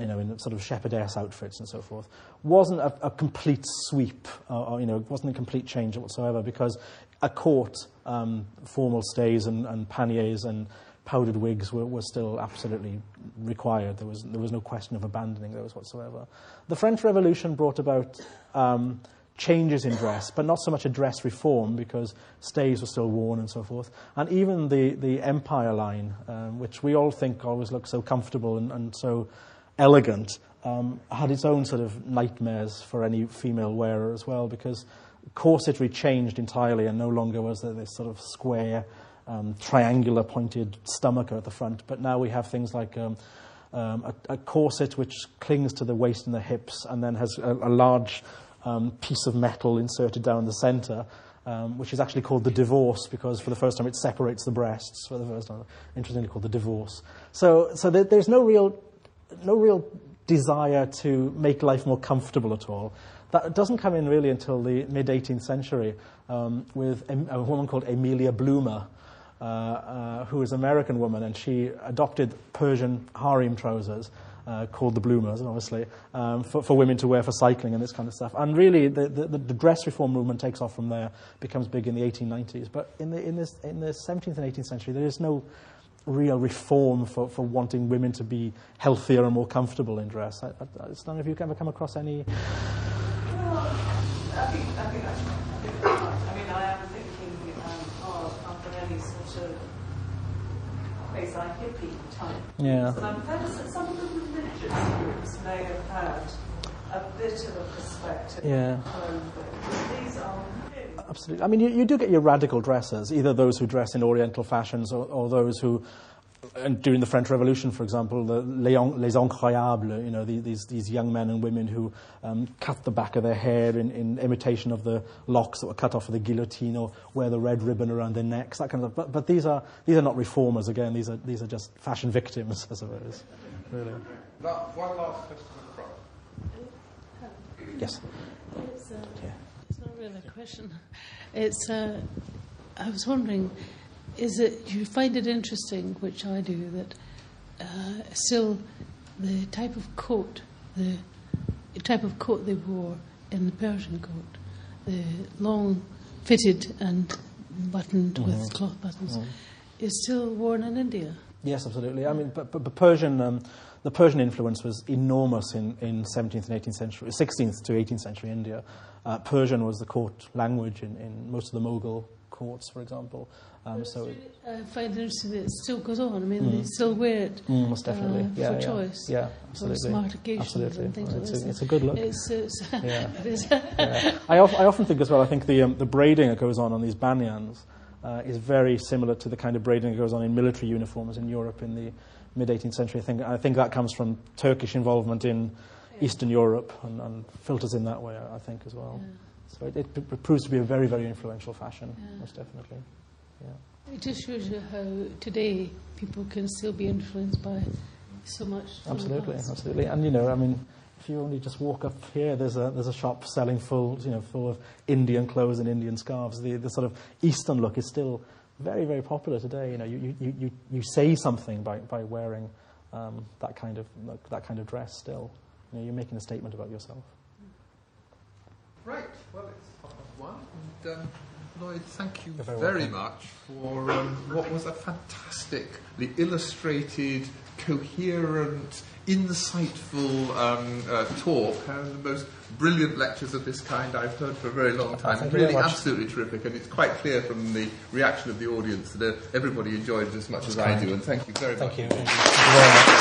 you know, in sort of shepherdess outfits and so forth, wasn't a, a complete sweep, uh, or, you know, wasn't a complete change whatsoever because a court, um, formal stays and, and panniers and powdered wigs were, were still absolutely required. There was, there was no question of abandoning those whatsoever. The French Revolution brought about um, changes in dress, but not so much a dress reform because stays were still worn and so forth. And even the, the Empire line, um, which we all think always looks so comfortable and, and so elegant, um, had its own sort of nightmares for any female wearer as well because corsetry changed entirely and no longer was there this sort of square um, triangular pointed stomach at the front, but now we have things like um, um, a, a, corset which clings to the waist and the hips and then has a, a large um, piece of metal inserted down the center. Um, which is actually called the divorce because for the first time it separates the breasts for the first time. Interestingly called the divorce. So, so there, there's no real, no real desire to make life more comfortable at all. That doesn't come in really until the mid 18th century um, with a, a, woman called Amelia Bloomer, who is an American woman, and she adopted Persian harem trousers. Uh, called the bloomers, obviously, um, for, for, women to wear for cycling and this kind of stuff. And really, the, the, the, dress reform movement takes off from there, becomes big in the 1890s. But in the, in, this, in the 17th and 18th century, there is no real reform for, for wanting women to be healthier and more comfortable in dress. I, I, I, none of you ever come across any. Well, I think, I think that's place like hippie type. Yeah. Some, some of the religious groups may have had a bit of a perspective. Yeah. These are Absolutely. I mean, you, you do get your radical dressers, either those who dress in Oriental fashions or, or those who and during the French Revolution, for example, the les incroyables, you know, these, these young men and women who um, cut the back of their hair in, in, imitation of the locks that were cut off of the guillotine or wear the red ribbon around their necks, that kind of stuff. But, but these, are, these are not reformers, again. These are, these are just fashion victims, I suppose. Really. One last question Yes. It's, uh, yeah. it's not really a question. It's, uh, I was wondering is that you find it interesting, which I do, that uh, still the type of coat, the type of coat they wore in the Persian coat, the long fitted and buttoned Mm-hmm. with cloth buttons, is still worn in India. Yes, absolutely. I mean, but, but, but Persian, um, the Persian influence was enormous in, in 17th and 18th century, 16th to 18th century India. Uh, Persian was the court language in, in most of the Mughal courts, for example. Um, so, I find it interesting that it still goes on. I mean, they still wear it mm, most definitely. uh, yeah, for yeah. choice. Yeah, absolutely. smart occasions absolutely. and things like it's, a, it's a good look. It's, it's, Yeah. it. Yeah. I, of, I often think as well, I think the, um, the braiding that goes on on these banyans uh, is very similar to the kind of braiding that goes on in military uniforms in Europe in the mid 18th century. I think, I think that comes from Turkish involvement in Eastern Europe and, and filters in that way, I think, as well. So it, it, proves to be a very, very influential fashion, most definitely. Yeah. It just shows you how today people can still be influenced by so much. Absolutely, absolutely. And you know, I mean, if you only just walk up here, there's a there's a shop selling full, you know, full of Indian clothes and Indian scarves. The the sort of Eastern look is still very very popular today. You know, you you, you, you say something by by wearing um, that kind of that kind of dress. Still, you know, you're making a statement about yourself. Right, well, it's half past one. And, um, Lloyd, thank you very welcome. much for um, what was a fantastically illustrated, coherent, insightful um, uh, talk and the most brilliant lectures of this kind I've heard for a very long time. Thank really absolutely terrific, and it's quite clear from the reaction of the audience that uh, everybody enjoyed it as much as I do, and thank you very much. Thank you. Thank you very much.